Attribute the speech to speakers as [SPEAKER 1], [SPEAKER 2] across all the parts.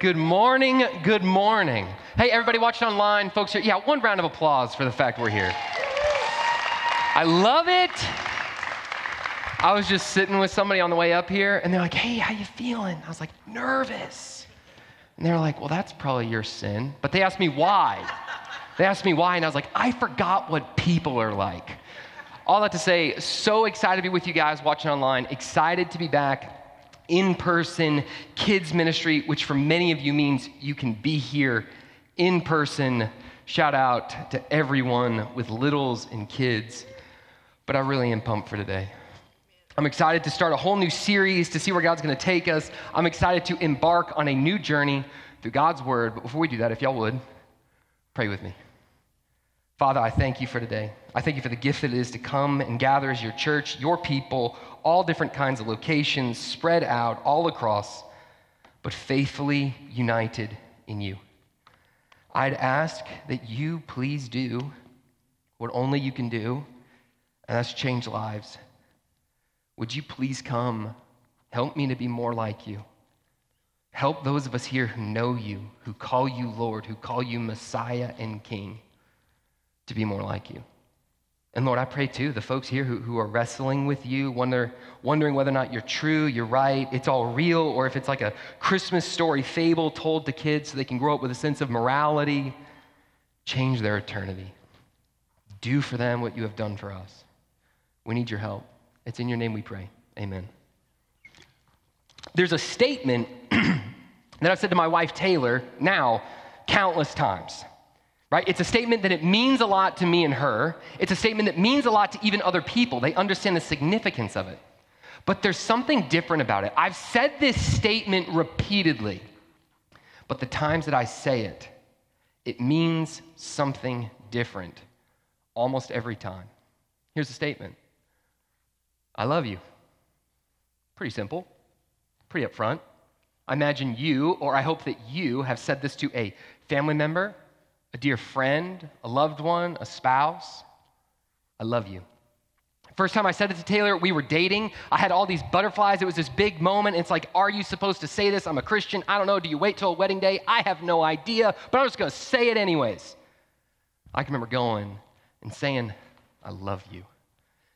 [SPEAKER 1] Good morning. Good morning. Hey, everybody watching online, folks here. Yeah, one round of applause for the fact we're here. I love it. I was just sitting with somebody on the way up here, and they're like, "Hey, how you feeling?" I was like, "Nervous." And they're like, "Well, that's probably your sin." But they asked me why. They asked me why, and I was like, "I forgot what people are like." All that to say, so excited to be with you guys watching online. Excited to be back in person kids ministry, which for many of you means you can be here in person. Shout out to everyone with littles and kids. But I really am pumped for today. I'm excited to start a whole new series to see where God's going to take us. I'm excited to embark on a new journey through God's word. But before we do that, if y'all would, pray with me. Father, I thank you for today. I thank you for the gift that it is to come and gather as your church, your people, all different kinds of locations, spread out all across, but faithfully united in you. I'd ask that you please do what only you can do, and that's change lives. Would you please come? Help me to be more like you. Help those of us here who know you, who call you Lord, who call you Messiah and King, to be more like you. And Lord, I pray too, the folks here who, who are wrestling with you, wonder, wondering whether or not you're true, you're right, it's all real, or if it's like a Christmas story fable told to kids so they can grow up with a sense of morality, change their eternity. Do for them what you have done for us. We need your help. It's in your name we pray. Amen. There's a statement that I've said to my wife, Taylor, now countless times right? It's a statement that it means a lot to me and her. It's a statement that means a lot to even other people. They understand the significance of it. But there's something different about it. I've said this statement repeatedly, but the times that I say it, it means something different almost every time. Here's the statement I love you. Pretty simple, pretty upfront. I imagine you, or I hope that you, have said this to a family member, a dear friend, a loved one, a spouse. I love you. First time I said it to Taylor, we were dating. I had all these butterflies. It was this big moment. It's like, are you supposed to say this? I'm a Christian. I don't know. Do you wait till a wedding day? I have no idea, but I'm just going to say it anyways. I can remember going and saying, I love you.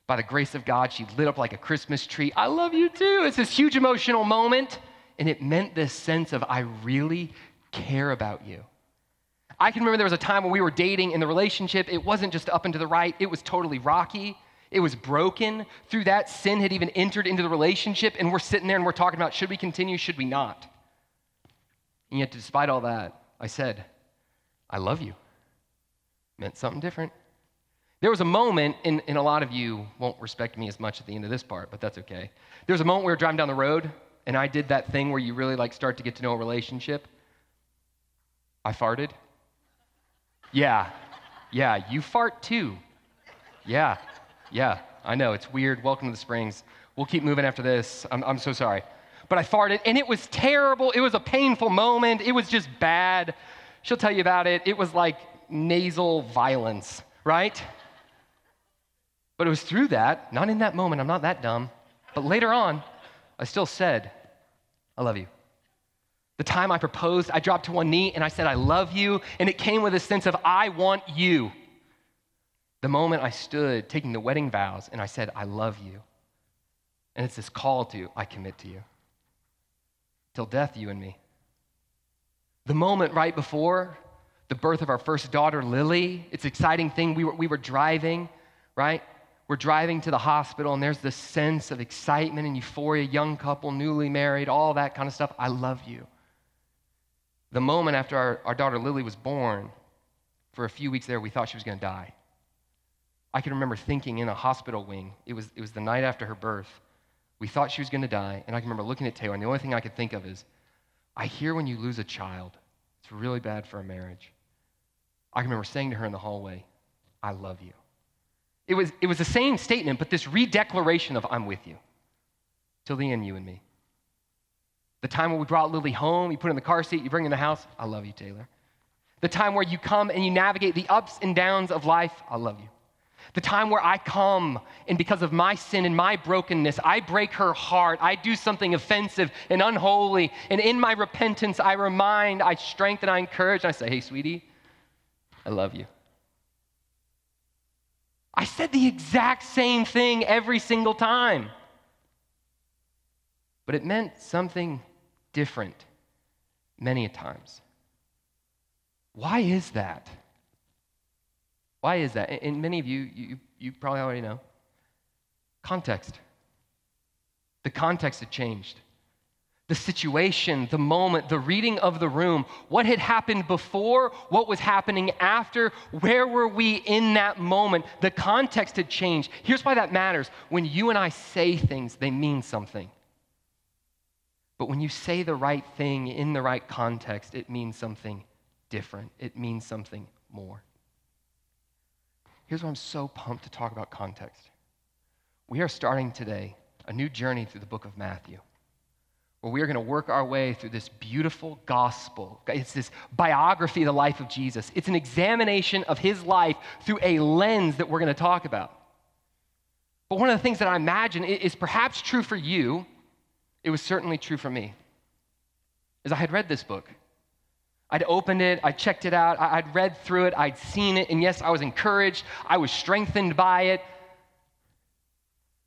[SPEAKER 1] By the grace of God, she lit up like a Christmas tree. I love you too. It's this huge emotional moment. And it meant this sense of, I really care about you. I can remember there was a time when we were dating in the relationship, it wasn't just up and to the right, it was totally rocky. It was broken. Through that, sin had even entered into the relationship, and we're sitting there and we're talking about should we continue, should we not? And yet, despite all that, I said, I love you. Meant something different. There was a moment, and, and a lot of you won't respect me as much at the end of this part, but that's okay. There was a moment we were driving down the road, and I did that thing where you really like start to get to know a relationship. I farted. Yeah, yeah, you fart too. Yeah, yeah, I know, it's weird. Welcome to the Springs. We'll keep moving after this. I'm, I'm so sorry. But I farted, and it was terrible. It was a painful moment. It was just bad. She'll tell you about it. It was like nasal violence, right? But it was through that, not in that moment, I'm not that dumb, but later on, I still said, I love you. The time I proposed, I dropped to one knee and I said, I love you. And it came with a sense of, I want you. The moment I stood taking the wedding vows and I said, I love you. And it's this call to, I commit to you. Till death, you and me. The moment right before the birth of our first daughter, Lily, it's an exciting thing. We were, we were driving, right? We're driving to the hospital, and there's this sense of excitement and euphoria, young couple, newly married, all that kind of stuff. I love you the moment after our, our daughter Lily was born, for a few weeks there, we thought she was going to die. I can remember thinking in a hospital wing, it was, it was the night after her birth, we thought she was going to die, and I can remember looking at Taylor, and the only thing I could think of is, I hear when you lose a child, it's really bad for a marriage. I can remember saying to her in the hallway, I love you. It was, it was the same statement, but this redeclaration of, I'm with you. Till the end, you and me. The time when we brought Lily home, you put her in the car seat, you bring her in the house, I love you, Taylor. The time where you come and you navigate the ups and downs of life, I love you. The time where I come and because of my sin and my brokenness, I break her heart. I do something offensive and unholy. And in my repentance, I remind, I strengthen, I encourage, and I say, hey, sweetie, I love you. I said the exact same thing every single time. But it meant something different many a times. Why is that? Why is that? And many of you, you, you probably already know. Context. The context had changed. The situation, the moment, the reading of the room, what had happened before, what was happening after, where were we in that moment? The context had changed. Here's why that matters. When you and I say things, they mean something. But when you say the right thing in the right context, it means something different. It means something more. Here's why I'm so pumped to talk about context. We are starting today a new journey through the book of Matthew, where we are going to work our way through this beautiful gospel. It's this biography of the life of Jesus, it's an examination of his life through a lens that we're going to talk about. But one of the things that I imagine is perhaps true for you, it was certainly true for me, As I had read this book. I'd opened it, I checked it out, I'd read through it, I'd seen it, and yes, I was encouraged, I was strengthened by it,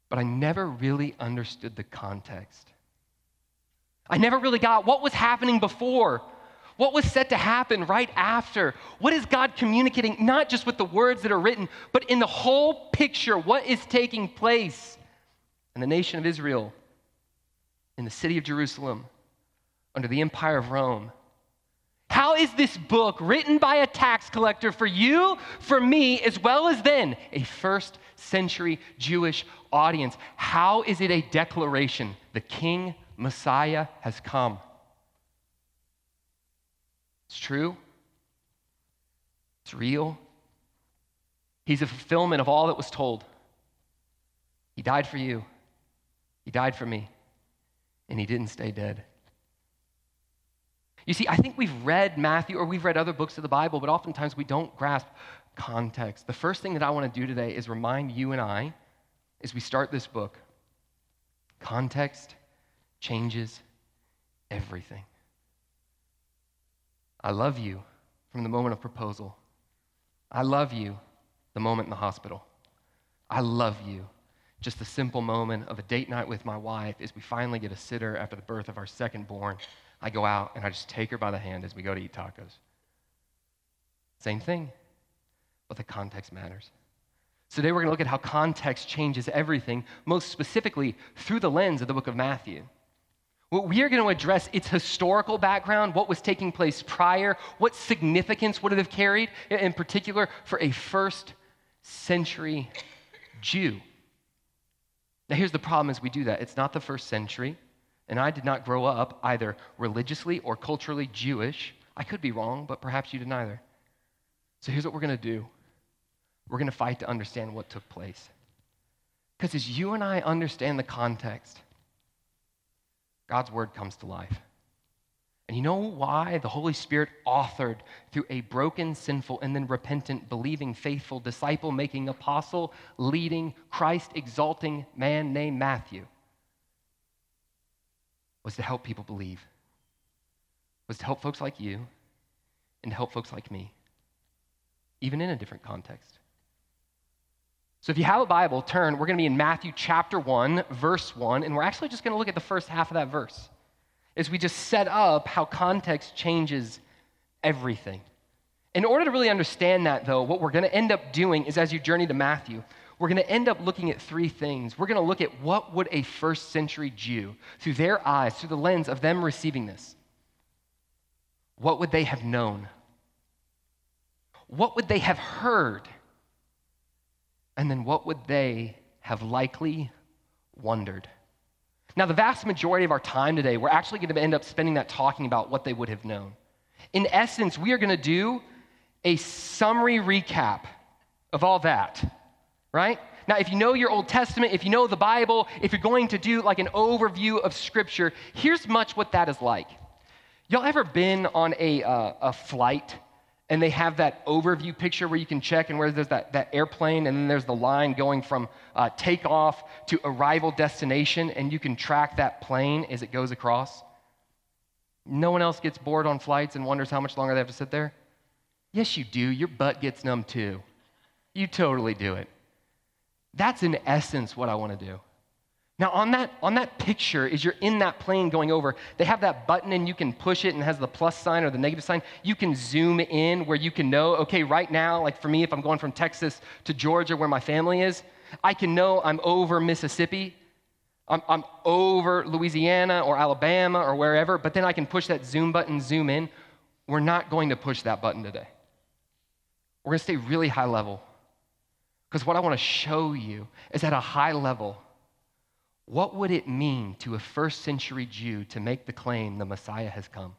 [SPEAKER 1] but I never really understood the context. I never really got what was happening before, what was set to happen right after. What is God communicating, not just with the words that are written, but in the whole picture, what is taking place in the nation of Israel, in the city of Jerusalem, under the empire of Rome? How is this book written by a tax collector for you, for me, as well as then a first century Jewish audience? How is it a declaration? The King Messiah has come. It's true, it's real. He's a fulfillment of all that was told. He died for you, He died for me, and He didn't stay dead. You see, I think we've read Matthew or we've read other books of the Bible, but oftentimes we don't grasp context. The first thing that I want to do today is remind you and I, as we start this book, context changes everything. I love you from the moment of proposal. I love you the moment in the hospital. I love you just the simple moment of a date night with my wife is we finally get a sitter after the birth of our second born. I go out and I just take her by the hand as we go to eat tacos. Same thing, but the context matters. So today we're going to look at how context changes everything, most specifically through the lens of the book of Matthew. What we are going to address its historical background, what was taking place prior, what significance would it have carried, in particular for a first century Jew. Now here's the problem as we do that. It's not the first century. And I did not grow up either religiously or culturally Jewish. I could be wrong, but perhaps you did neither. So here's what we're going to do we're going to fight to understand what took place. Because as you and I understand the context, God's word comes to life. And you know why the Holy Spirit authored through a broken, sinful, and then repentant, believing, faithful, disciple making apostle, leading, Christ exalting man named Matthew? was to help people believe, was to help folks like you and to help folks like me, even in a different context. So if you have a Bible, turn. We're going to be in Matthew chapter 1, verse 1, and we're actually just going to look at the first half of that verse as we just set up how context changes everything. In order to really understand that, though, what we're going to end up doing is as you journey to Matthew, we're going to end up looking at three things. We're going to look at what would a first century Jew, through their eyes, through the lens of them receiving this, what would they have known? What would they have heard? And then what would they have likely wondered? Now, the vast majority of our time today, we're actually going to end up spending that talking about what they would have known. In essence, we are going to do a summary recap of all that right? Now, if you know your Old Testament, if you know the Bible, if you're going to do like an overview of Scripture, here's much what that is like. Y'all ever been on a, uh, a flight and they have that overview picture where you can check and where there's that, that airplane, and then there's the line going from uh, takeoff to arrival destination, and you can track that plane as it goes across. No one else gets bored on flights and wonders how much longer they have to sit there. Yes, you do. Your butt gets numb too. You totally do it. That's in essence what I want to do. Now, on that, on that picture, as you're in that plane going over, they have that button and you can push it and it has the plus sign or the negative sign. You can zoom in where you can know, okay, right now, like for me, if I'm going from Texas to Georgia where my family is, I can know I'm over Mississippi, I'm, I'm over Louisiana or Alabama or wherever, but then I can push that zoom button, zoom in. We're not going to push that button today. We're going to stay really high level. Because what I want to show you is at a high level, what would it mean to a first century Jew to make the claim the Messiah has come?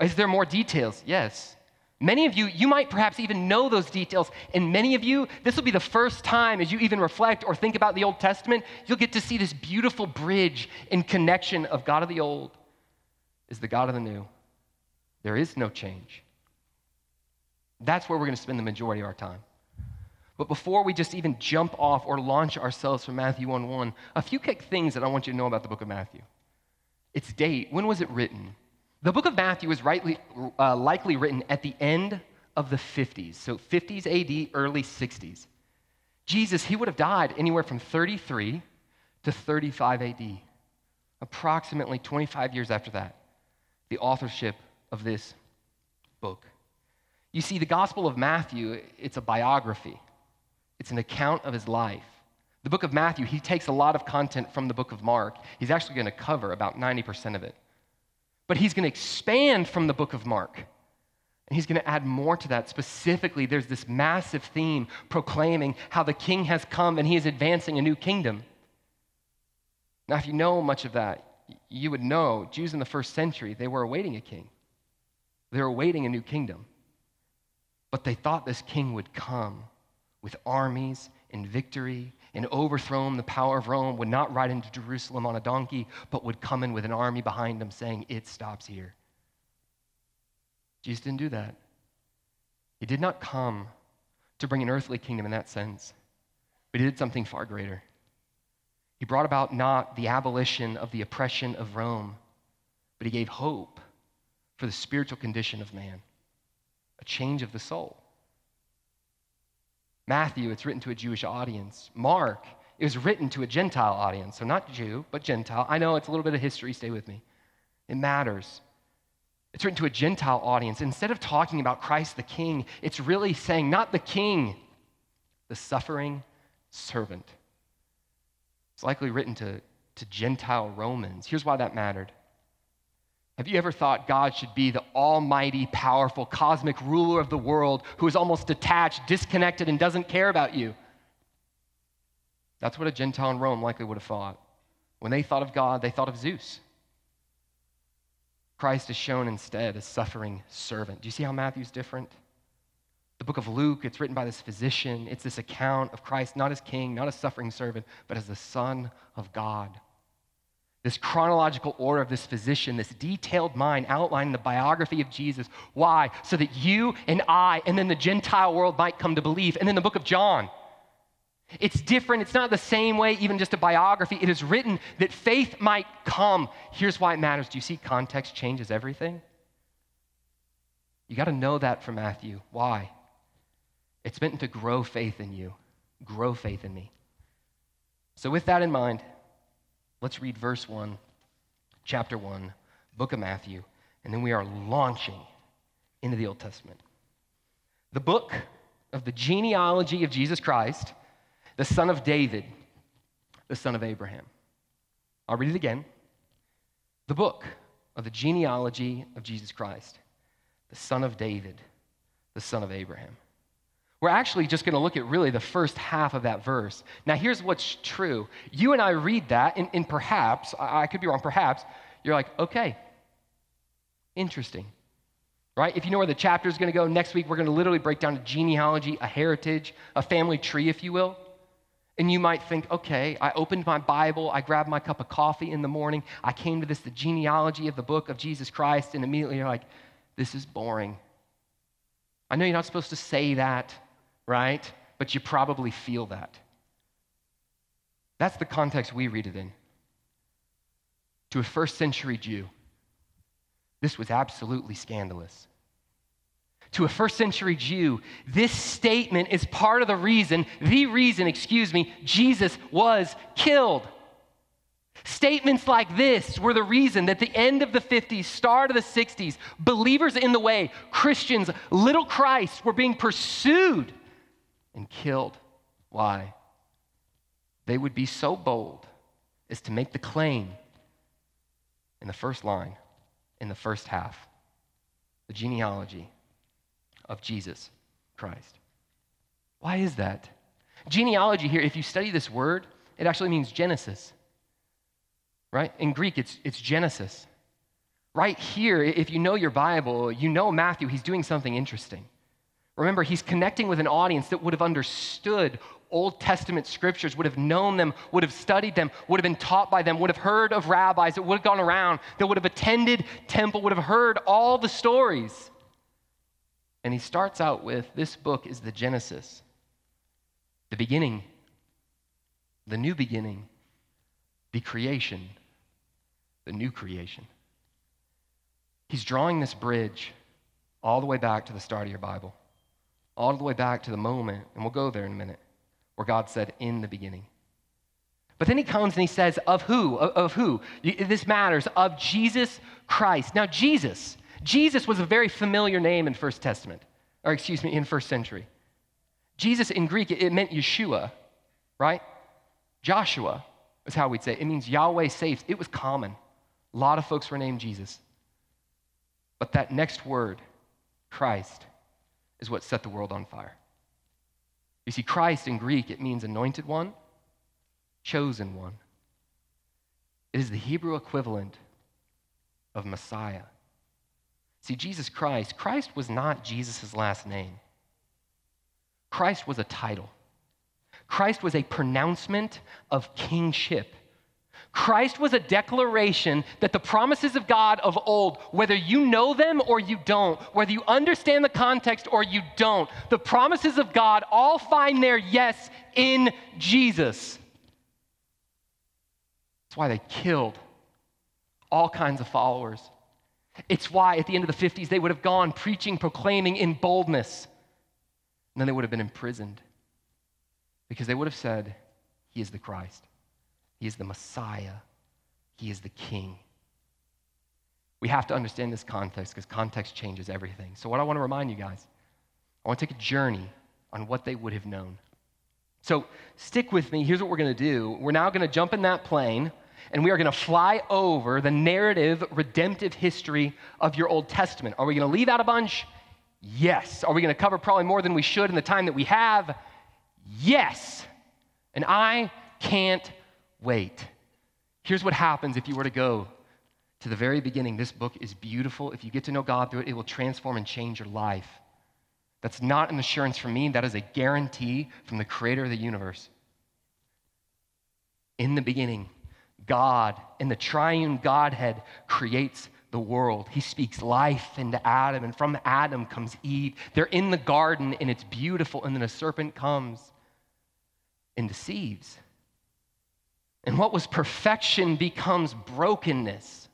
[SPEAKER 1] Is there more details? Yes. Many of you, you might perhaps even know those details. And many of you, this will be the first time as you even reflect or think about the Old Testament, you'll get to see this beautiful bridge in connection of God of the Old is the God of the New. There is no change. That's where we're going to spend the majority of our time. But before we just even jump off or launch ourselves from Matthew 1 1, a few quick things that I want you to know about the book of Matthew. Its date, when was it written? The book of Matthew was rightly, uh, likely written at the end of the 50s, so 50s AD, early 60s. Jesus, he would have died anywhere from 33 to 35 AD, approximately 25 years after that, the authorship of this book. You see, the Gospel of Matthew, it's a biography. It's an account of his life. The book of Matthew, he takes a lot of content from the book of Mark. He's actually going to cover about 90% of it. But he's going to expand from the book of Mark. And he's going to add more to that. Specifically, there's this massive theme proclaiming how the king has come and he is advancing a new kingdom. Now, if you know much of that, you would know Jews in the first century, they were awaiting a king. They were awaiting a new kingdom. But they thought this king would come with armies and victory and overthrown the power of Rome, would not ride into Jerusalem on a donkey, but would come in with an army behind him saying, It stops here. Jesus didn't do that. He did not come to bring an earthly kingdom in that sense, but he did something far greater. He brought about not the abolition of the oppression of Rome, but he gave hope for the spiritual condition of man, a change of the soul. Matthew, it's written to a Jewish audience. Mark, it was written to a Gentile audience. So not Jew, but Gentile. I know it's a little bit of history. Stay with me. It matters. It's written to a Gentile audience. Instead of talking about Christ the King, it's really saying, not the King, the suffering servant. It's likely written to, to Gentile Romans. Here's why that mattered have you ever thought God should be the almighty, powerful, cosmic ruler of the world who is almost detached, disconnected, and doesn't care about you? That's what a Gentile in Rome likely would have thought. When they thought of God, they thought of Zeus. Christ is shown instead as suffering servant. Do you see how Matthew's different? The book of Luke, it's written by this physician. It's this account of Christ not as king, not as suffering servant, but as the Son of God this chronological order of this physician, this detailed mind outlining the biography of Jesus. Why? So that you and I, and then the Gentile world might come to believe. And then the book of John. It's different. It's not the same way, even just a biography. It is written that faith might come. Here's why it matters. Do you see context changes everything? You got to know that from Matthew. Why? It's meant to grow faith in you, grow faith in me. So, with that in mind, Let's read verse 1, chapter 1, book of Matthew, and then we are launching into the Old Testament. The book of the genealogy of Jesus Christ, the son of David, the son of Abraham. I'll read it again. The book of the genealogy of Jesus Christ, the son of David, the son of Abraham. We're actually just going to look at really the first half of that verse. Now, here's what's true. You and I read that, and, and perhaps, I, I could be wrong, perhaps, you're like, okay, interesting. Right? If you know where the chapter is going to go, next week we're going to literally break down a genealogy, a heritage, a family tree, if you will. And you might think, okay, I opened my Bible, I grabbed my cup of coffee in the morning, I came to this, the genealogy of the book of Jesus Christ, and immediately you're like, this is boring. I know you're not supposed to say that, right? But you probably feel that. That's the context we read it in. To a first century Jew, this was absolutely scandalous. To a first century Jew, this statement is part of the reason, the reason, excuse me, Jesus was killed. Statements like this were the reason that the end of the 50s, start of the 60s, believers in the way, Christians, little Christ, were being pursued and killed. Why? They would be so bold as to make the claim in the first line, in the first half, the genealogy of Jesus Christ. Why is that? Genealogy here, if you study this word, it actually means Genesis right? In Greek, it's, it's Genesis. Right here, if you know your Bible, you know Matthew, he's doing something interesting. Remember, he's connecting with an audience that would have understood Old Testament scriptures, would have known them, would have studied them, would have been taught by them, would have heard of rabbis that would have gone around, that would have attended temple, would have heard all the stories. And he starts out with this book is the Genesis, the beginning, the new beginning, the creation the new creation. He's drawing this bridge all the way back to the start of your Bible, all the way back to the moment, and we'll go there in a minute, where God said, in the beginning. But then he comes and he says, of who? Of, of who? This matters, of Jesus Christ. Now, Jesus, Jesus was a very familiar name in First Testament, or excuse me, in first century. Jesus in Greek, it meant Yeshua, right? Joshua is how we'd say it. It means Yahweh saves. It was common. A lot of folks were named Jesus. But that next word, Christ, is what set the world on fire. You see, Christ in Greek, it means anointed one, chosen one. It is the Hebrew equivalent of Messiah. See, Jesus Christ, Christ was not Jesus' last name. Christ was a title. Christ was a pronouncement of kingship. Christ was a declaration that the promises of God of old, whether you know them or you don't, whether you understand the context or you don't, the promises of God all find their yes in Jesus. That's why they killed all kinds of followers. It's why at the end of the 50s they would have gone preaching, proclaiming in boldness. And then they would have been imprisoned because they would have said, He is the Christ. He is the Messiah. He is the King. We have to understand this context because context changes everything. So, what I want to remind you guys, I want to take a journey on what they would have known. So, stick with me. Here's what we're going to do. We're now going to jump in that plane and we are going to fly over the narrative, redemptive history of your Old Testament. Are we going to leave out a bunch? Yes. Are we going to cover probably more than we should in the time that we have? Yes. And I can't wait. Here's what happens if you were to go to the very beginning. This book is beautiful. If you get to know God through it, it will transform and change your life. That's not an assurance from me, that is a guarantee from the creator of the universe. In the beginning, God, in the triune Godhead, creates the world. He speaks life into Adam, and from Adam comes Eve. They're in the garden, and it's beautiful, and then a serpent comes and deceives. And what was perfection becomes brokenness.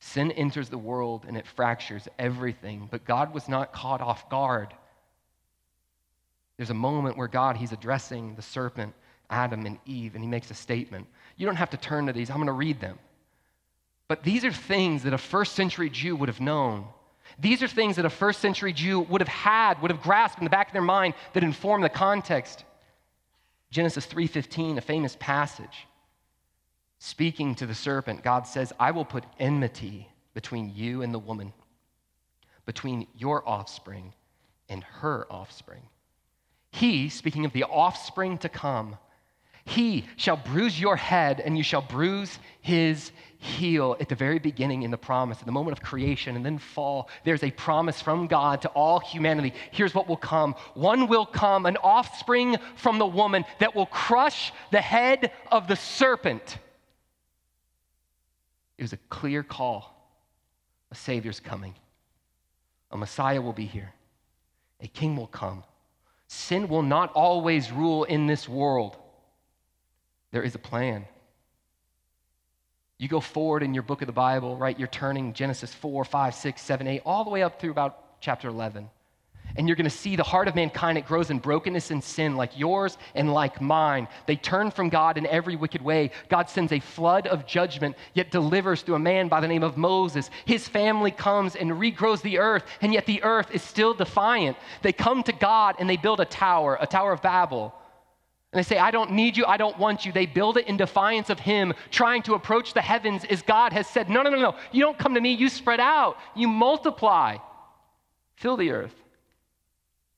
[SPEAKER 1] Sin enters the world and it fractures everything, but God was not caught off guard. There's a moment where God, he's addressing the serpent, Adam and Eve, and he makes a statement. You don't have to turn to these, I'm going to read them. But these are things that a first century Jew would have known. These are things that a first century Jew would have had, would have grasped in the back of their mind that inform the context. Genesis 3:15, a famous passage. Speaking to the serpent, God says, "I will put enmity between you and the woman, between your offspring and her offspring. He, speaking of the offspring to come, he shall bruise your head, and you shall bruise his heel. At the very beginning, in the promise, at the moment of creation and then fall, there's a promise from God to all humanity. Here's what will come one will come, an offspring from the woman that will crush the head of the serpent. It was a clear call. A Savior's coming, a Messiah will be here. a king will come. Sin will not always rule in this world. There is a plan. You go forward in your book of the Bible, right? You're turning Genesis 4, 5, 6, 7, 8, all the way up through about chapter 11 and you're going to see the heart of mankind it grows in brokenness and sin like yours and like mine. They turn from god in every wicked way. God sends a flood of judgment yet delivers through a man by the name of moses. His family comes and regrows the earth and yet the earth is still defiant. They come to god and they build a tower a tower of babel and they say, I don't need you, I don't want you. They build it in defiance of Him, trying to approach the heavens as God has said, No, no, no, no. You don't come to me, you spread out, you multiply, fill the earth.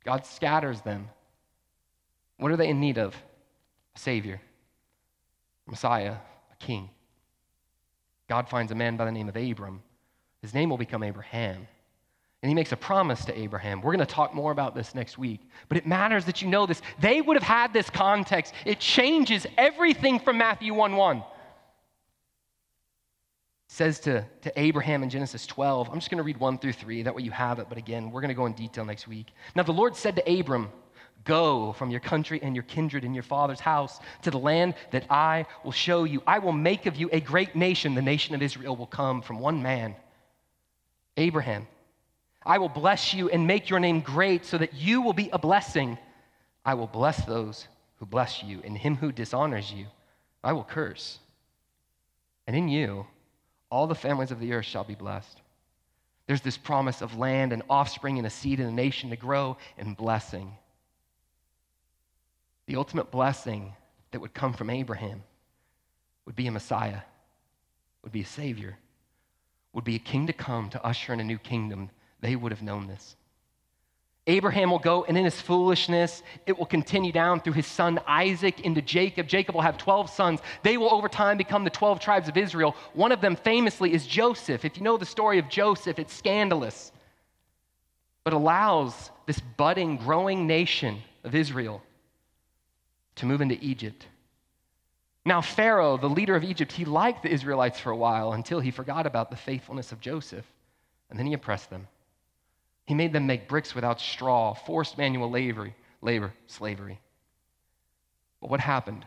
[SPEAKER 1] God scatters them. What are they in need of? A Savior, a Messiah, a King. God finds a man by the name of Abram. His name will become Abraham. And he makes a promise to Abraham. We're going to talk more about this next week. But it matters that you know this. They would have had this context. It changes everything from Matthew 1 1 says to, to Abraham in Genesis 12. I'm just going to read 1 through 3. That way you have it. But again, we're going to go in detail next week. Now, the Lord said to Abram, Go from your country and your kindred and your father's house to the land that I will show you. I will make of you a great nation. The nation of Israel will come from one man, Abraham. I will bless you and make your name great so that you will be a blessing. I will bless those who bless you, and him who dishonors you, I will curse. And in you, all the families of the earth shall be blessed. There's this promise of land and offspring and a seed and a nation to grow in blessing. The ultimate blessing that would come from Abraham would be a Messiah, would be a Savior, would be a king to come to usher in a new kingdom. They would have known this. Abraham will go, and in his foolishness, it will continue down through his son Isaac into Jacob. Jacob will have 12 sons. They will, over time, become the 12 tribes of Israel. One of them, famously, is Joseph. If you know the story of Joseph, it's scandalous, but allows this budding, growing nation of Israel to move into Egypt. Now, Pharaoh, the leader of Egypt, he liked the Israelites for a while until he forgot about the faithfulness of Joseph, and then he oppressed them. He made them make bricks without straw, forced manual labor, labor, slavery. But what happened?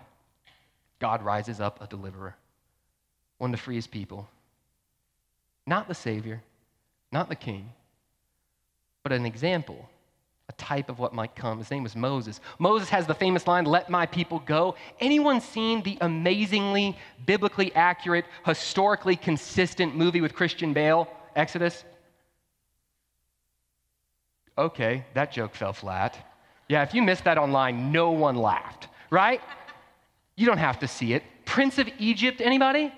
[SPEAKER 1] God rises up a deliverer, one to free his people. Not the Savior, not the King, but an example, a type of what might come. His name was Moses. Moses has the famous line, Let my people go. Anyone seen the amazingly biblically accurate, historically consistent movie with Christian Bale, Exodus? Okay, that joke fell flat. Yeah, if you missed that online, no one laughed, right? You don't have to see it. Prince of Egypt, anybody?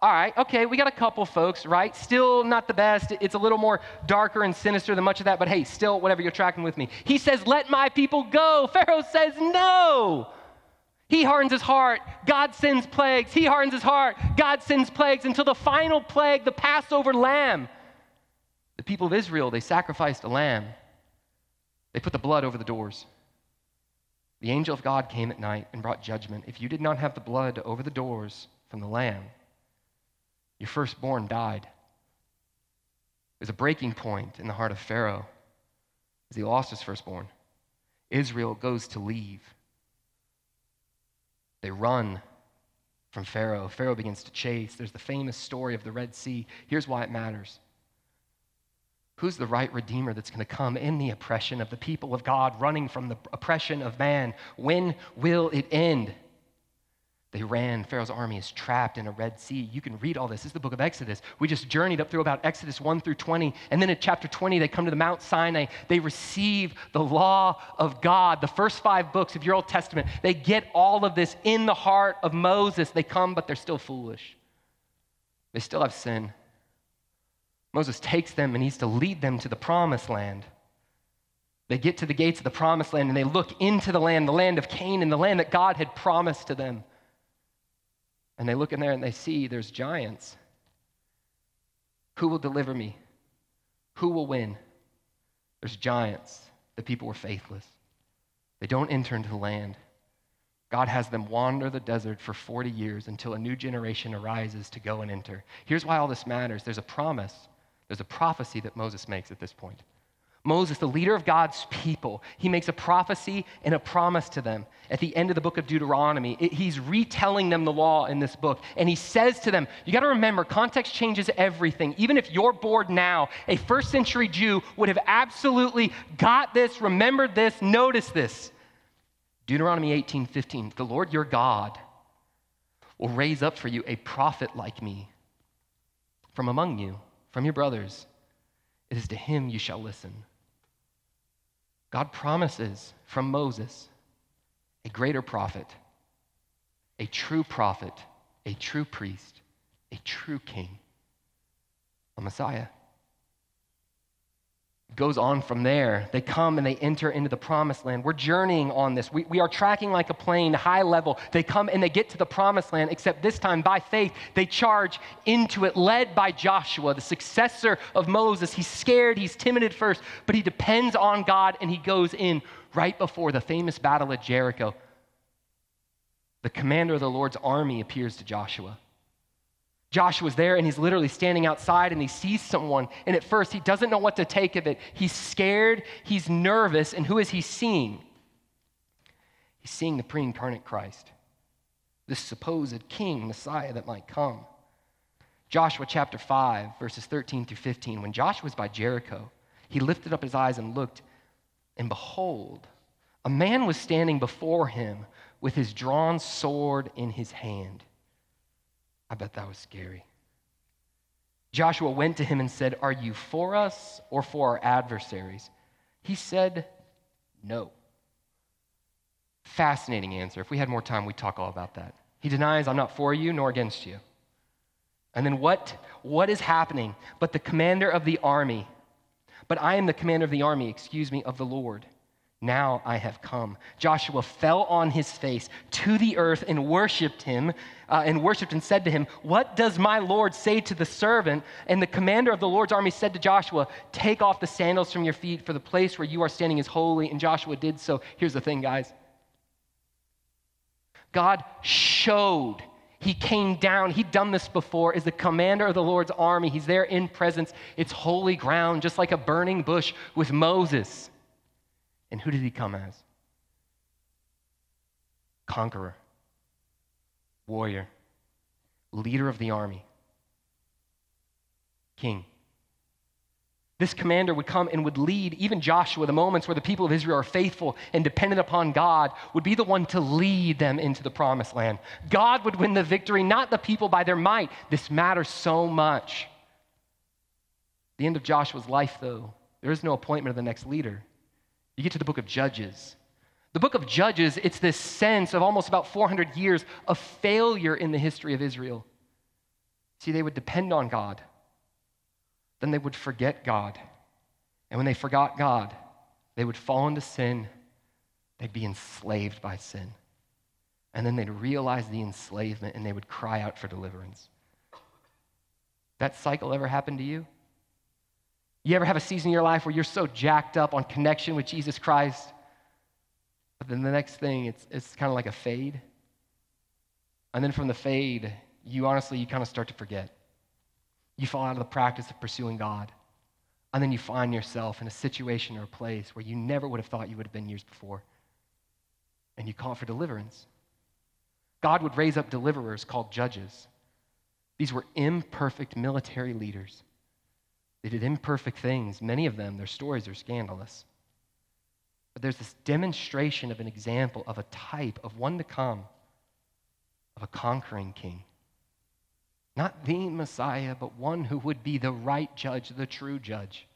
[SPEAKER 1] All right, okay, we got a couple folks, right? Still not the best. It's a little more darker and sinister than much of that, but hey, still, whatever, you're tracking with me. He says, Let my people go. Pharaoh says, No. He hardens his heart. God sends plagues. He hardens his heart. God sends plagues until the final plague, the Passover lamb. The people of Israel, they sacrificed a lamb. They put the blood over the doors. The angel of God came at night and brought judgment. If you did not have the blood over the doors from the lamb, your firstborn died. There's a breaking point in the heart of Pharaoh as he lost his firstborn. Israel goes to leave. They run from Pharaoh. Pharaoh begins to chase. There's the famous story of the Red Sea. Here's why it matters Who's the right Redeemer that's going to come in the oppression of the people of God, running from the oppression of man? When will it end? They ran. Pharaoh's army is trapped in a Red Sea. You can read all this. This is the book of Exodus. We just journeyed up through about Exodus 1 through 20. And then in chapter 20, they come to the Mount Sinai. They receive the law of God. The first five books of your Old Testament, they get all of this in the heart of Moses. They come, but they're still foolish. They still have sin. Moses takes them and he's to lead them to the promised land. They get to the gates of the promised land and they look into the land, the land of Canaan, the land that God had promised to them. And they look in there and they see there's giants. Who will deliver me? Who will win? There's giants. The people were faithless. They don't enter into the land. God has them wander the desert for 40 years until a new generation arises to go and enter. Here's why all this matters there's a promise there's a prophecy that Moses makes at this point. Moses, the leader of God's people, he makes a prophecy and a promise to them at the end of the book of Deuteronomy. It, he's retelling them the law in this book. And he says to them, You got to remember, context changes everything. Even if you're bored now, a first century Jew would have absolutely got this, remembered this, noticed this. Deuteronomy 18 15, the Lord your God will raise up for you a prophet like me from among you, from your brothers. It is to him you shall listen. God promises from Moses a greater prophet, a true prophet, a true priest, a true king, a Messiah goes on from there. They come and they enter into the promised land. We're journeying on this. We, we are tracking like a plane, high level. They come and they get to the promised land, except this time by faith, they charge into it, led by Joshua, the successor of Moses. He's scared, he's timid at first, but he depends on God and he goes in right before the famous battle at Jericho. The commander of the Lord's army appears to Joshua. Joshua's there and he's literally standing outside and he sees someone. And at first, he doesn't know what to take of it. He's scared, he's nervous, and who is he seeing? He's seeing the pre incarnate Christ, this supposed king, Messiah that might come. Joshua chapter 5, verses 13 through 15. When Joshua was by Jericho, he lifted up his eyes and looked, and behold, a man was standing before him with his drawn sword in his hand. I bet that was scary. Joshua went to him and said, Are you for us or for our adversaries? He said, No. Fascinating answer. If we had more time, we'd talk all about that. He denies, I'm not for you nor against you. And then what, what is happening? But the commander of the army, but I am the commander of the army, excuse me, of the Lord. Now I have come. Joshua fell on his face to the earth and worshiped him, uh, and worshiped and said to him, What does my Lord say to the servant? And the commander of the Lord's army said to Joshua, Take off the sandals from your feet, for the place where you are standing is holy. And Joshua did so. Here's the thing, guys God showed. He came down. He'd done this before as the commander of the Lord's army. He's there in presence. It's holy ground, just like a burning bush with Moses. And who did he come as? Conqueror, warrior, leader of the army, king. This commander would come and would lead even Joshua, the moments where the people of Israel are faithful and dependent upon God, would be the one to lead them into the promised land. God would win the victory, not the people by their might. This matters so much. The end of Joshua's life, though, there is no appointment of the next leader. You get to the book of Judges. The book of Judges, it's this sense of almost about 400 years of failure in the history of Israel. See, they would depend on God, then they would forget God. And when they forgot God, they would fall into sin, they'd be enslaved by sin. And then they'd realize the enslavement and they would cry out for deliverance. That cycle ever happened to you? You ever have a season in your life where you're so jacked up on connection with Jesus Christ, but then the next thing, it's, it's kind of like a fade? And then from the fade, you honestly, you kind of start to forget. You fall out of the practice of pursuing God. And then you find yourself in a situation or a place where you never would have thought you would have been years before. And you call for deliverance. God would raise up deliverers called judges. These were imperfect military leaders they did imperfect things. Many of them, their stories are scandalous. But there's this demonstration of an example of a type of one to come, of a conquering king. Not the Messiah, but one who would be the right judge, the true judge.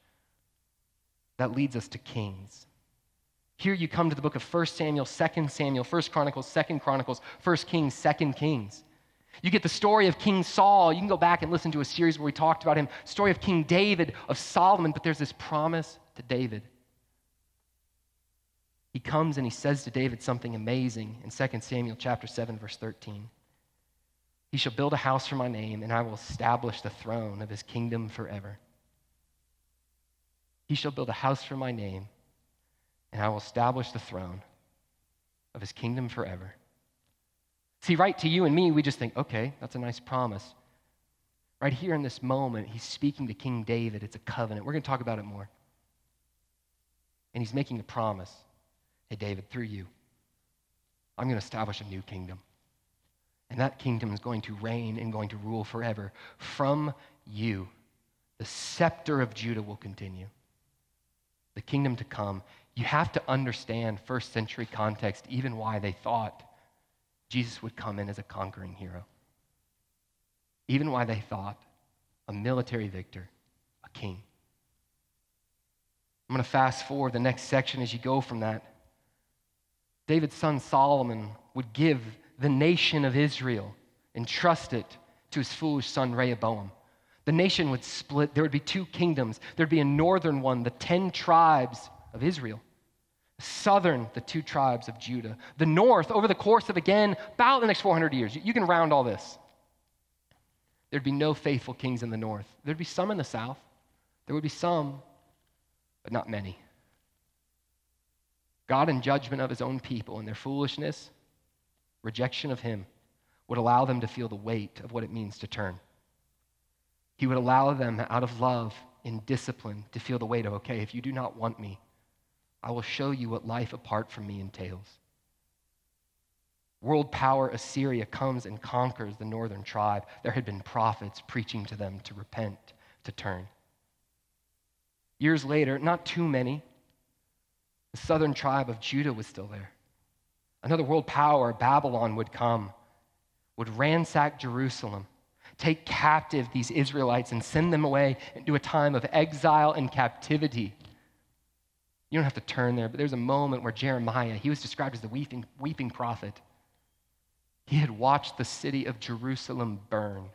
[SPEAKER 1] That leads us to kings. Here you come to the book of 1 Samuel, 2 Samuel, 1 Chronicles, 2 Chronicles, 1 Kings, 2 Kings. You get the story of King Saul. You can go back and listen to a series where we talked about him. Story of King David, of Solomon, but there's this promise to David. He comes and he says to David something amazing in 2 Samuel chapter 7 verse 13. He shall build a house for my name and I will establish the throne of his kingdom forever. He shall build a house for my name and I will establish the throne of his kingdom forever. See, right to you and me, we just think, okay, that's a nice promise. Right here in this moment, he's speaking to King David. It's a covenant. We're going to talk about it more. And he's making a promise. Hey, David, through you, I'm going to establish a new kingdom. And that kingdom is going to reign and going to rule forever. From you, the scepter of Judah will continue. The kingdom to come. You have to understand first century context, even why they thought Jesus would come in as a conquering hero. Even why they thought a military victor, a king. I'm going to fast forward the next section as you go from that. David's son Solomon would give the nation of Israel and trust it to his foolish son Rehoboam. The nation would split. There would be two kingdoms. There'd be a northern one, the 10 tribes of Israel. Southern, the two tribes of Judah. The north, over the course of again about the next 400 years, you can round all this. There'd be no faithful kings in the north. There'd be some in the south. There would be some, but not many. God, in judgment of his own people and their foolishness, rejection of him, would allow them to feel the weight of what it means to turn. He would allow them, out of love and discipline, to feel the weight of, okay, if you do not want me, I will show you what life apart from me entails. World power Assyria comes and conquers the northern tribe. There had been prophets preaching to them to repent, to turn. Years later, not too many, the southern tribe of Judah was still there. Another world power, Babylon, would come, would ransack Jerusalem, take captive these Israelites and send them away into a time of exile and captivity. You don't have to turn there, but there's a moment where Jeremiah, he was described as the weeping, weeping prophet. He had watched the city of Jerusalem burn.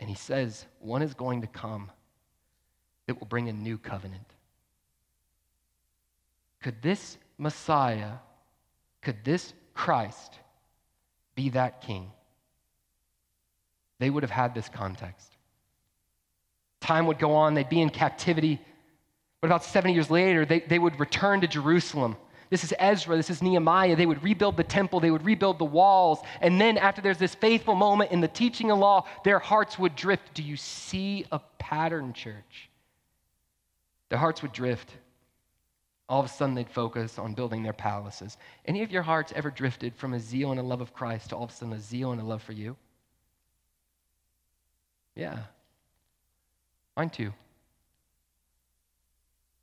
[SPEAKER 1] And he says, One is going to come that will bring a new covenant. Could this Messiah, could this Christ be that king? They would have had this context. Time would go on, they'd be in captivity. But about 70 years later, they, they would return to Jerusalem. This is Ezra, this is Nehemiah. They would rebuild the temple, they would rebuild the walls. And then, after there's this faithful moment in the teaching of law, their hearts would drift. Do you see a pattern, church? Their hearts would drift all of a sudden they'd focus on building their palaces. Any of your hearts ever drifted from a zeal and a love of Christ to all of a sudden a zeal and a love for you? Yeah. Mine too.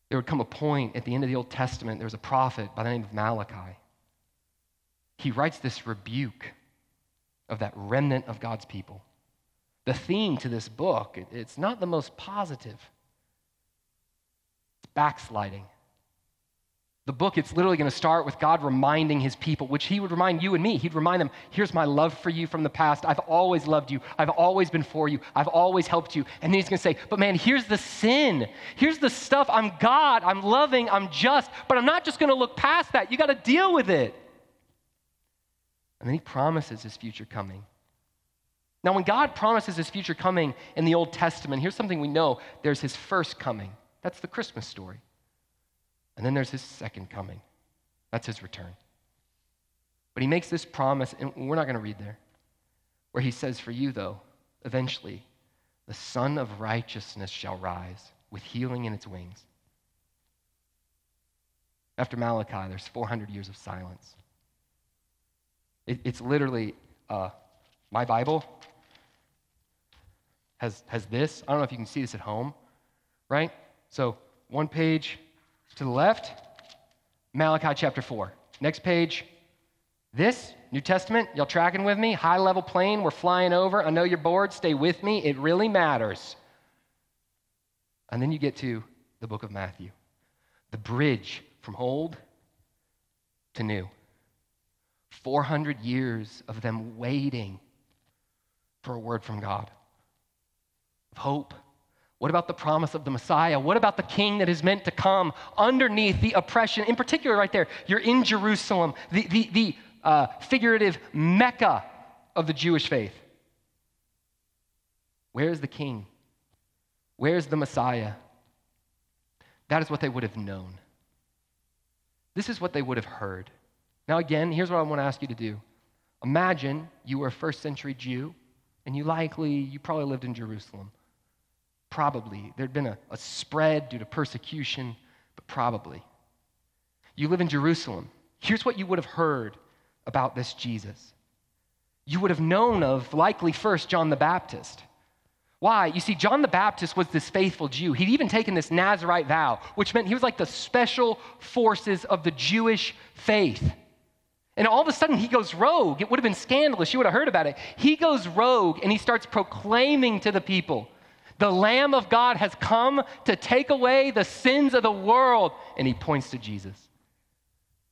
[SPEAKER 1] There would come a point at the end of the Old Testament, there was a prophet by the name of Malachi. He writes this rebuke of that remnant of God's people. The theme to this book, it's not the most positive. It's backsliding. The book, it's literally going to start with God reminding his people, which he would remind you and me. He'd remind them, here's my love for you from the past. I've always loved you. I've always been for you. I've always helped you. And then he's going to say, but man, here's the sin. Here's the stuff. I'm God. I'm loving. I'm just. But I'm not just going to look past that. You got to deal with it. And then he promises his future coming. Now, when God promises his future coming in the Old Testament, here's something we know there's his first coming. That's the Christmas story. And then there's his second coming. That's his return. But he makes this promise, and we're not going to read there, where he says, For you, though, eventually, the Sun of Righteousness shall rise with healing in its wings. After Malachi, there's 400 years of silence. It, it's literally uh, my Bible has, has this. I don't know if you can see this at home, right? So, one page, to the left, Malachi chapter 4. Next page, this, New Testament, y'all tracking with me? High level plane, we're flying over. I know you're bored, stay with me. It really matters. And then you get to the book of Matthew, the bridge from old to new. 400 years of them waiting for a word from God, of hope what about the promise of the Messiah? What about the king that is meant to come underneath the oppression? In particular, right there, you're in Jerusalem, the, the, the uh, figurative Mecca of the Jewish faith. Where's the king? Where's the Messiah? That is what they would have known. This is what they would have heard. Now, again, here's what I want to ask you to do. Imagine you were a first century Jew, and you likely, you probably lived in Jerusalem. Probably. There'd been a, a spread due to persecution, but probably. You live in Jerusalem. Here's what you would have heard about this Jesus. You would have known of, likely first, John the Baptist. Why? You see, John the Baptist was this faithful Jew. He'd even taken this Nazarite vow, which meant he was like the special forces of the Jewish faith. And all of a sudden, he goes rogue. It would have been scandalous. You would have heard about it. He goes rogue and he starts proclaiming to the people the Lamb of God has come to take away the sins of the world. And he points to Jesus,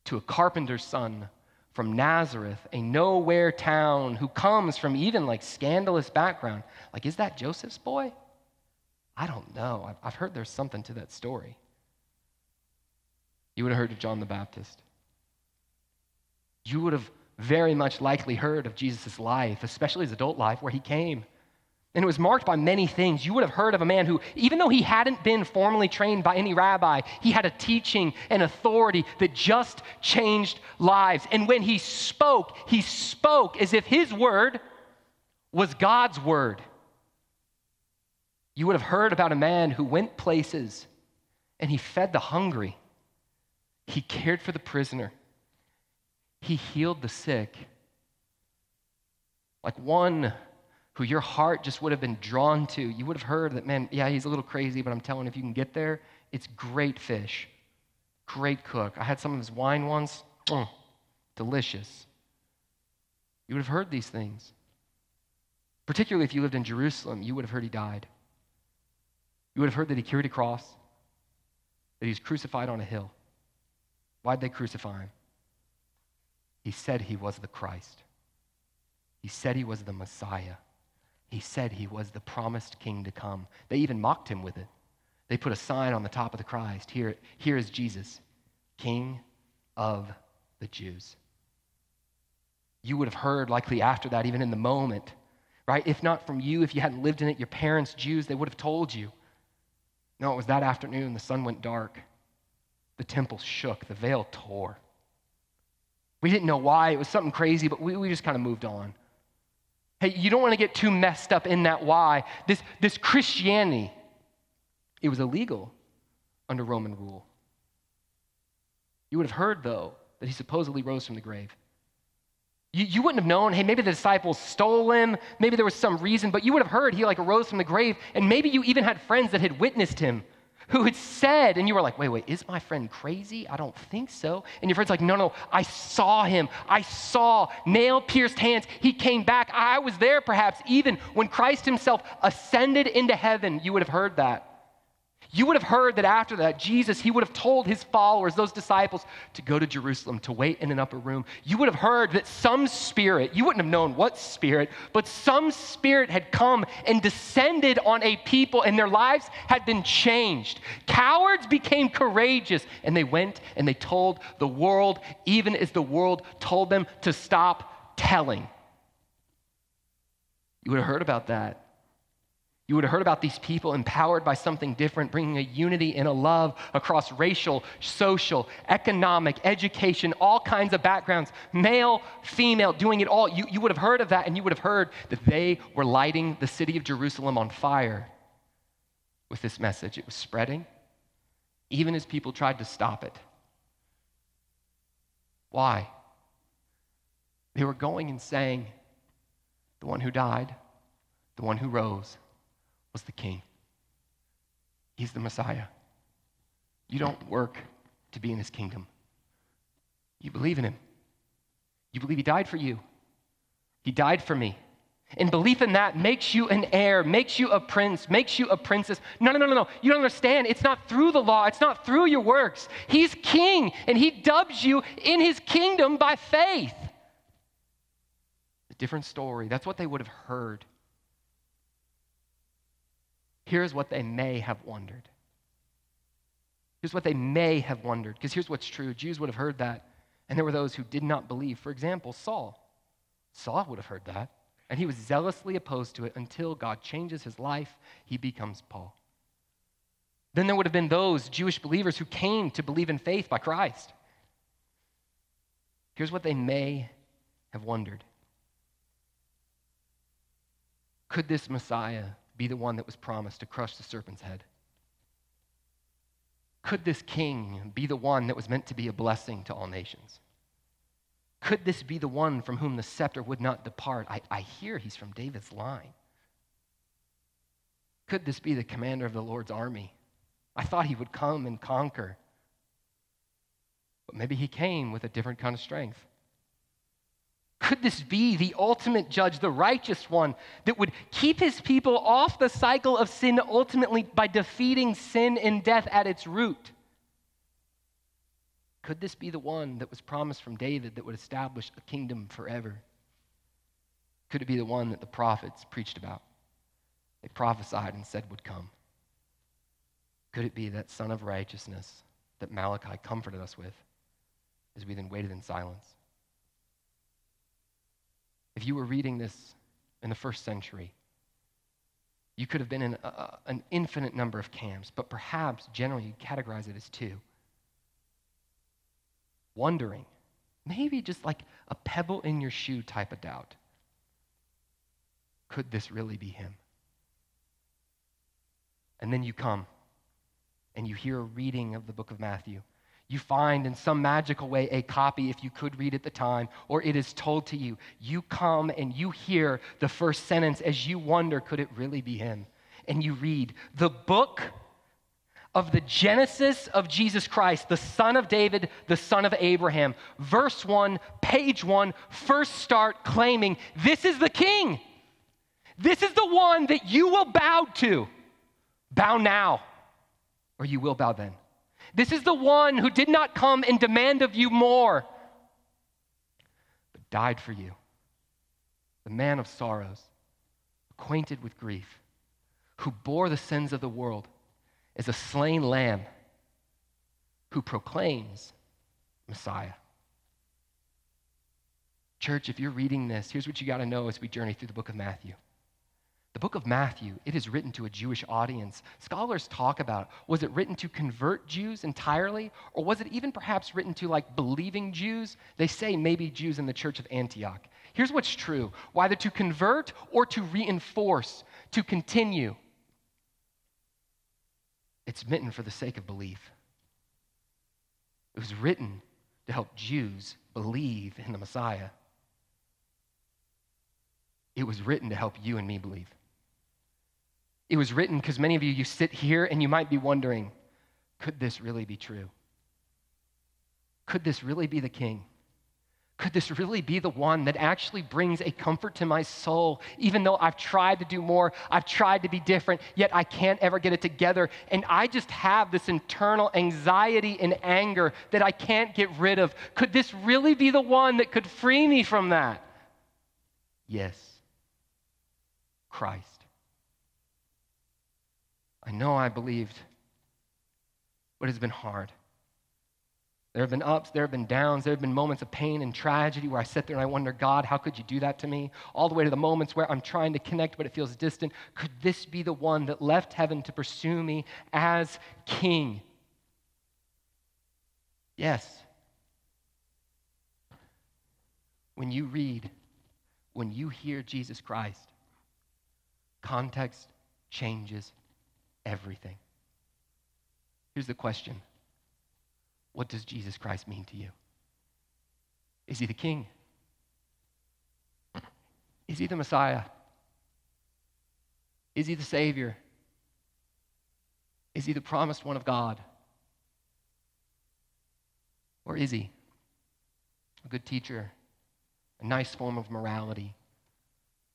[SPEAKER 1] to a carpenter's son from Nazareth, a nowhere town who comes from even like scandalous background. Like, is that Joseph's boy? I don't know. I've heard there's something to that story. You would have heard of John the Baptist. You would have very much likely heard of Jesus' life, especially his adult life, where he came and it was marked by many things. You would have heard of a man who, even though he hadn't been formally trained by any rabbi, he had a teaching and authority that just changed lives. And when he spoke, he spoke as if his word was God's word. You would have heard about a man who went places and he fed the hungry, he cared for the prisoner, he healed the sick. Like one who your heart just would have been drawn to. You would have heard that, man, yeah, he's a little crazy, but I'm telling if you can get there, it's great fish. Great cook. I had some of his wine once. Mm, delicious. You would have heard these things. Particularly if you lived in Jerusalem, you would have heard he died. You would have heard that he carried a cross, that he was crucified on a hill. Why'd they crucify him? He said he was the Christ. He said he was the Messiah. He said he was the promised king to come. They even mocked him with it. They put a sign on the top of the Christ. Here, here is Jesus, King of the Jews. You would have heard, likely after that, even in the moment, right? If not from you, if you hadn't lived in it, your parents, Jews, they would have told you. No, it was that afternoon. The sun went dark. The temple shook. The veil tore. We didn't know why. It was something crazy, but we, we just kind of moved on. Hey, you don't want to get too messed up in that why. This, this Christianity, it was illegal under Roman rule. You would have heard, though, that he supposedly rose from the grave. You, you wouldn't have known, hey, maybe the disciples stole him, maybe there was some reason, but you would have heard he like arose from the grave, and maybe you even had friends that had witnessed him who had said, and you were like, wait, wait, is my friend crazy? I don't think so. And your friend's like, no, no, I saw him. I saw nail pierced hands. He came back. I was there perhaps even when Christ himself ascended into heaven. You would have heard that. You would have heard that after that, Jesus, he would have told his followers, those disciples, to go to Jerusalem, to wait in an upper room. You would have heard that some spirit, you wouldn't have known what spirit, but some spirit had come and descended on a people and their lives had been changed. Cowards became courageous and they went and they told the world, even as the world told them to stop telling. You would have heard about that. You would have heard about these people empowered by something different, bringing a unity and a love across racial, social, economic, education, all kinds of backgrounds, male, female, doing it all. You, you would have heard of that, and you would have heard that they were lighting the city of Jerusalem on fire with this message. It was spreading, even as people tried to stop it. Why? They were going and saying, The one who died, the one who rose, was the king. He's the Messiah. You don't work to be in his kingdom. You believe in him. You believe he died for you. He died for me. And belief in that makes you an heir, makes you a prince, makes you a princess. No, no, no, no, no. You don't understand. It's not through the law, it's not through your works. He's king, and he dubs you in his kingdom by faith. A different story. That's what they would have heard. Here's what they may have wondered. Here's what they may have wondered, because here's what's true Jews would have heard that, and there were those who did not believe. For example, Saul. Saul would have heard that, and he was zealously opposed to it until God changes his life, he becomes Paul. Then there would have been those Jewish believers who came to believe in faith by Christ. Here's what they may have wondered Could this Messiah be the one that was promised to crush the serpent's head? Could this king be the one that was meant to be a blessing to all nations? Could this be the one from whom the scepter would not depart? I, I hear he's from David's line. Could this be the commander of the Lord's army? I thought he would come and conquer. But maybe he came with a different kind of strength. Could this be the ultimate judge, the righteous one, that would keep his people off the cycle of sin ultimately by defeating sin and death at its root? Could this be the one that was promised from David that would establish a kingdom forever? Could it be the one that the prophets preached about? They prophesied and said would come. Could it be that Sun of Righteousness that Malachi comforted us with as we then waited in silence? If you were reading this in the first century, you could have been in a, an infinite number of camps, but perhaps generally you categorize it as two. Wondering, maybe just like a pebble in your shoe type of doubt. Could this really be him? And then you come and you hear a reading of the book of Matthew. You find in some magical way a copy, if you could read at the time, or it is told to you. You come and you hear the first sentence as you wonder, could it really be him? And you read, the book of the Genesis of Jesus Christ, the son of David, the son of Abraham. Verse 1, page 1, first start claiming, This is the king. This is the one that you will bow to. Bow now, or you will bow then. This is the one who did not come and demand of you more, but died for you. The man of sorrows, acquainted with grief, who bore the sins of the world, is a slain lamb who proclaims Messiah. Church, if you're reading this, here's what you got to know as we journey through the book of Matthew. The book of Matthew, it is written to a Jewish audience. Scholars talk about was it written to convert Jews entirely, or was it even perhaps written to like believing Jews? They say maybe Jews in the church of Antioch. Here's what's true whether to convert or to reinforce, to continue. It's written for the sake of belief. It was written to help Jews believe in the Messiah. It was written to help you and me believe. It was written because many of you, you sit here and you might be wondering could this really be true? Could this really be the king? Could this really be the one that actually brings a comfort to my soul, even though I've tried to do more, I've tried to be different, yet I can't ever get it together? And I just have this internal anxiety and anger that I can't get rid of. Could this really be the one that could free me from that? Yes, Christ. I know I believed, but it's been hard. There have been ups, there have been downs, there have been moments of pain and tragedy where I sit there and I wonder, God, how could you do that to me? All the way to the moments where I'm trying to connect, but it feels distant. Could this be the one that left heaven to pursue me as king? Yes. When you read, when you hear Jesus Christ, context changes everything. Here's the question What does Jesus Christ mean to you? Is he the king? Is he the Messiah? Is he the Savior? Is he the promised one of God? Or is he a good teacher, a nice form of morality?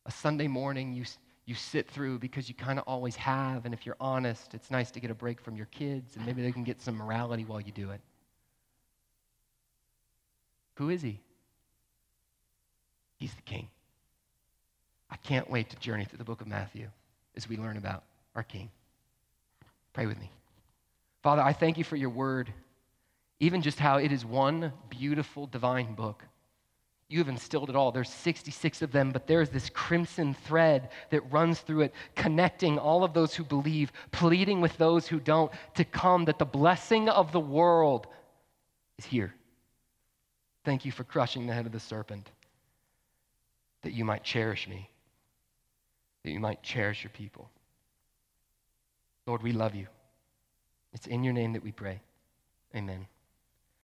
[SPEAKER 1] A Sunday morning, you you sit through because you kind of always have. And if you're honest, it's nice to get a break from your kids and maybe they can get some morality while you do it. Who is he? He's the king. I can't wait to journey through the book of Matthew as we learn about our king. Pray with me. Father, I thank you for your word, even just how it is one beautiful divine book. You have instilled it all. There's 66 of them, but there's this crimson thread that runs through it, connecting all of those who believe, pleading with those who don't to come, that the blessing of the world is here. Thank you for crushing the head of the serpent, that you might cherish me, that you might cherish your people. Lord, we love you. It's in your name that we pray. Amen.